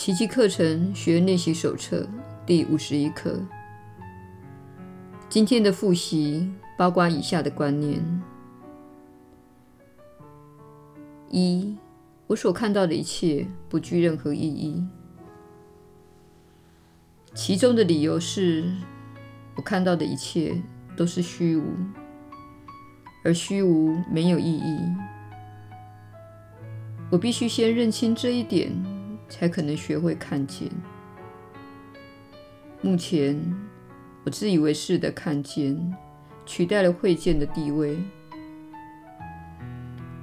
奇迹课程学练习手册第五十一课。今天的复习包括以下的观念：一、我所看到的一切不具任何意义。其中的理由是，我看到的一切都是虚无，而虚无没有意义。我必须先认清这一点。才可能学会看见。目前，我自以为是的看见取代了会见的地位。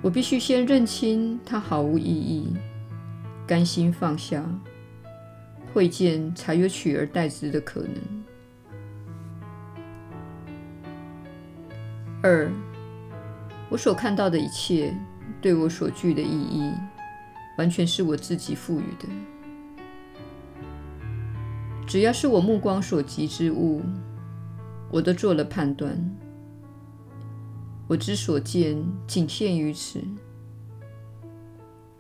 我必须先认清它毫无意义，甘心放下，会见才有取而代之的可能。二，我所看到的一切对我所具的意义，完全是我自己赋予的。只要是我目光所及之物，我都做了判断。我之所见仅限于此。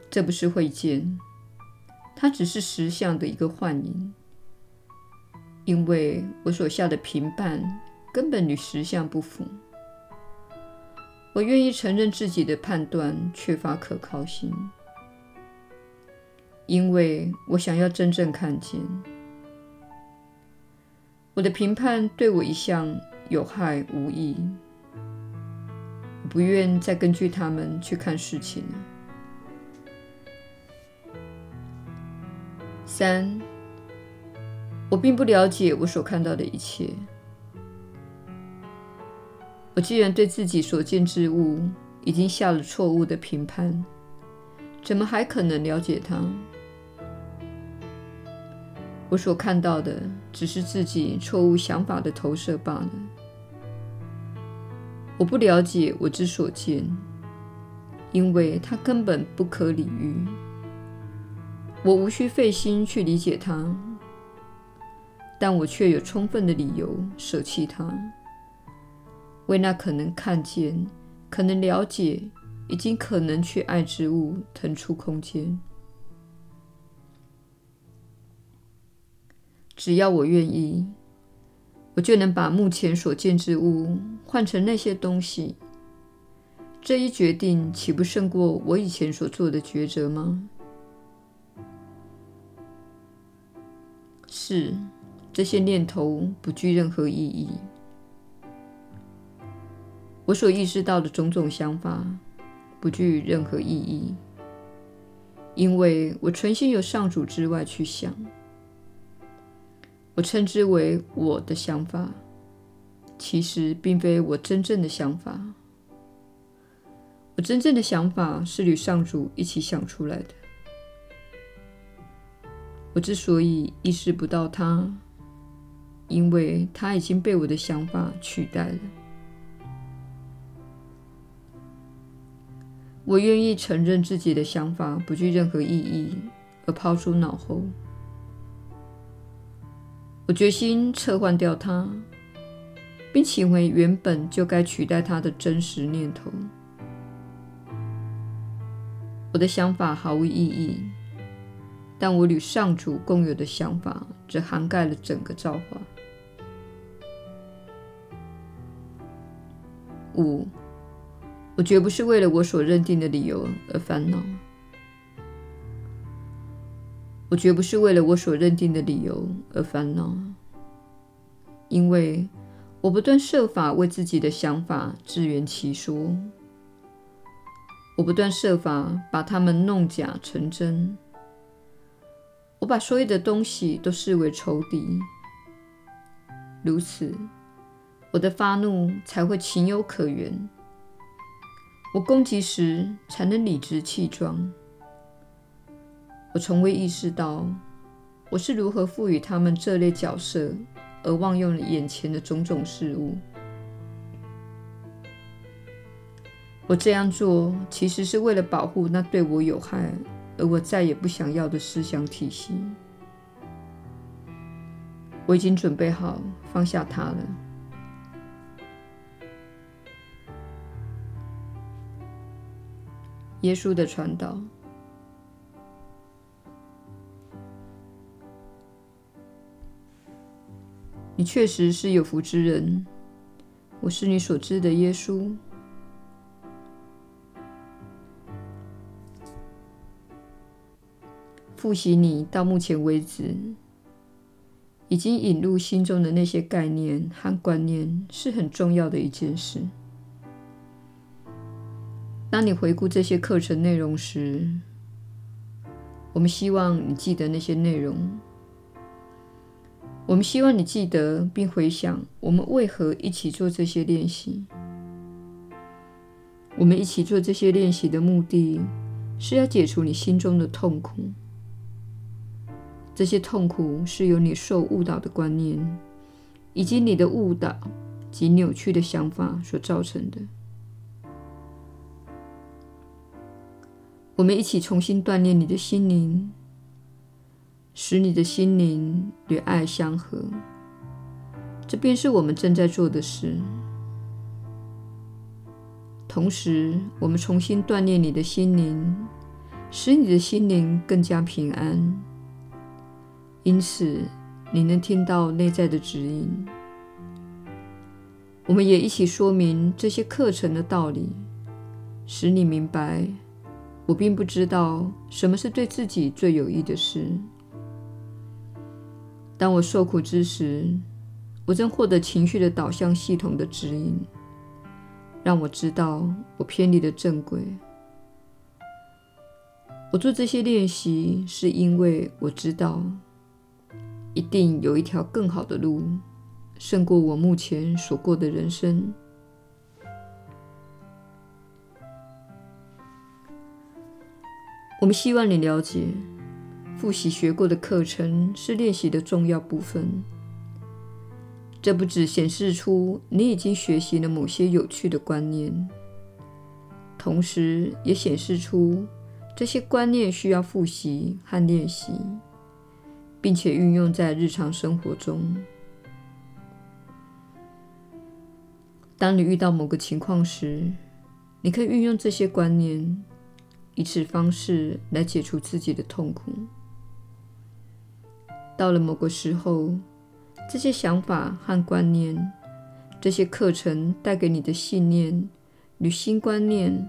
这不是会见，它只是实相的一个幻影。因为我所下的评判根本与实相不符。我愿意承认自己的判断缺乏可靠性。因为我想要真正看见，我的评判对我一向有害无益，我不愿再根据他们去看事情了。三，我并不了解我所看到的一切。我既然对自己所见之物已经下了错误的评判，怎么还可能了解它？我所看到的只是自己错误想法的投射罢了。我不了解我之所见，因为它根本不可理喻。我无需费心去理解它，但我却有充分的理由舍弃它，为那可能看见、可能了解已经可能去爱之物腾出空间。只要我愿意，我就能把目前所见之物换成那些东西。这一决定岂不胜过我以前所做的抉择吗？是，这些念头不具任何意义。我所意识到的种种想法不具任何意义，因为我存心由上主之外去想。我称之为我的想法，其实并非我真正的想法。我真正的想法是与上主一起想出来的。我之所以意识不到它，因为它已经被我的想法取代了。我愿意承认自己的想法不具任何意义，而抛诸脑后。我决心撤换掉它，并请回原本就该取代它的真实念头。我的想法毫无意义，但我与上主共有的想法则涵盖了整个造化。五，我绝不是为了我所认定的理由而烦恼。我绝不是为了我所认定的理由而烦恼，因为我不断设法为自己的想法自圆其说，我不断设法把它们弄假成真，我把所有的东西都视为仇敌，如此，我的发怒才会情有可原，我攻击时才能理直气壮。我从未意识到我是如何赋予他们这类角色，而忘用了眼前的种种事物。我这样做其实是为了保护那对我有害而我再也不想要的思想体系。我已经准备好放下它了。耶稣的传导。确实是有福之人。我是你所知的耶稣。复习你到目前为止已经引入心中的那些概念和观念，是很重要的一件事。当你回顾这些课程内容时，我们希望你记得那些内容。我们希望你记得并回想我们为何一起做这些练习。我们一起做这些练习的目的是要解除你心中的痛苦。这些痛苦是由你受误导的观念，以及你的误导及扭曲的想法所造成的。我们一起重新锻炼你的心灵，使你的心灵与爱相合。这便是我们正在做的事。同时，我们重新锻炼你的心灵，使你的心灵更加平安。因此，你能听到内在的指引。我们也一起说明这些课程的道理，使你明白。我并不知道什么是对自己最有益的事。当我受苦之时，我正获得情绪的导向系统的指引，让我知道我偏离了正轨。我做这些练习，是因为我知道一定有一条更好的路，胜过我目前所过的人生。我们希望你了解，复习学过的课程是练习的重要部分。这不只显示出你已经学习了某些有趣的观念，同时也显示出这些观念需要复习和练习，并且运用在日常生活中。当你遇到某个情况时，你可以运用这些观念。以此方式来解除自己的痛苦。到了某个时候，这些想法和观念，这些课程带给你的信念与新观念，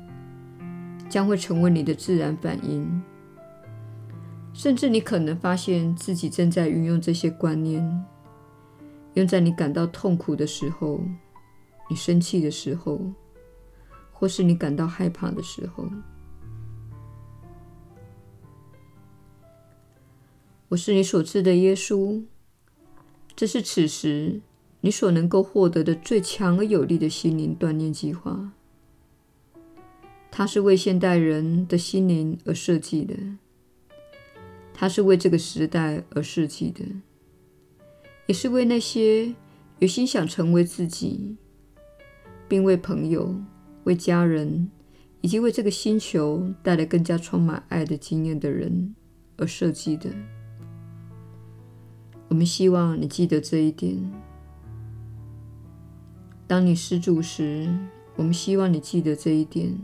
将会成为你的自然反应。甚至你可能发现自己正在运用这些观念，用在你感到痛苦的时候、你生气的时候，或是你感到害怕的时候。我是你所知的耶稣，这是此时你所能够获得的最强而有力的心灵锻炼计划。它是为现代人的心灵而设计的，它是为这个时代而设计的，也是为那些有心想成为自己，并为朋友、为家人以及为这个星球带来更加充满爱的经验的人而设计的。我们希望你记得这一点。当你失足时，我们希望你记得这一点。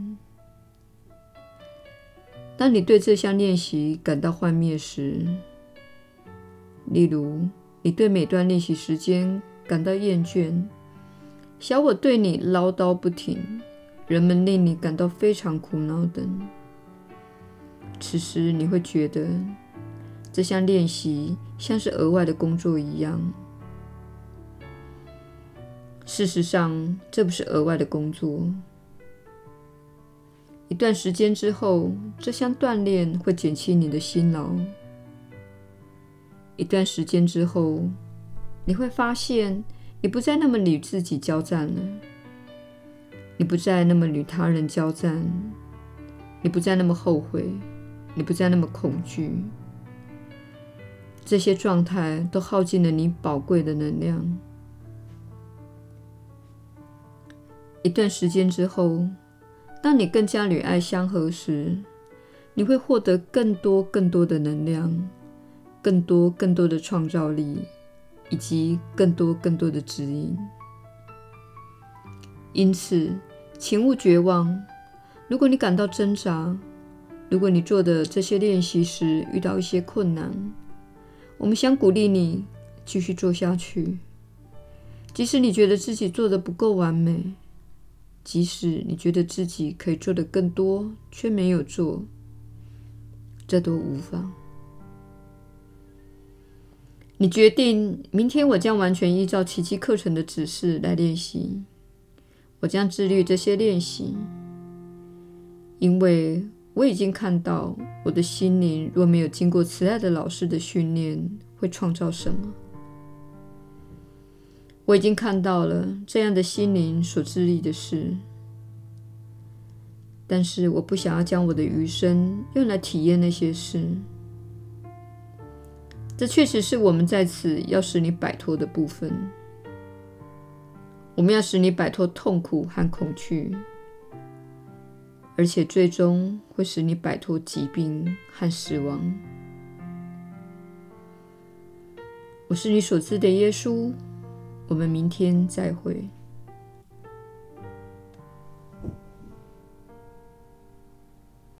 当你对这项练习感到幻灭时，例如你对每段练习时间感到厌倦，小我对你唠叨不停，人们令你感到非常苦恼等，此时你会觉得。这项练习像是额外的工作一样。事实上，这不是额外的工作。一段时间之后，这项锻炼会减轻你的辛劳。一段时间之后，你会发现你不再那么与自己交战了，你不再那么与他人交战，你不再那么后悔，你不再那么恐惧。这些状态都耗尽了你宝贵的能量。一段时间之后，当你更加与爱相合时，你会获得更多更多的能量，更多更多的创造力，以及更多更多的指引。因此，请勿绝望。如果你感到挣扎，如果你做的这些练习时遇到一些困难，我们想鼓励你继续做下去，即使你觉得自己做得不够完美，即使你觉得自己可以做得更多，却没有做，这都无妨。你决定明天我将完全依照奇迹课程的指示来练习，我将自律这些练习，因为我已经看到我的心灵若没有经过慈爱的老师的训练，会创造什么。我已经看到了这样的心灵所致力的事，但是我不想要将我的余生用来体验那些事。这确实是我们在此要使你摆脱的部分。我们要使你摆脱痛苦和恐惧，而且最终会使你摆脱疾病和死亡。我是你所知的耶稣。我们明天再会。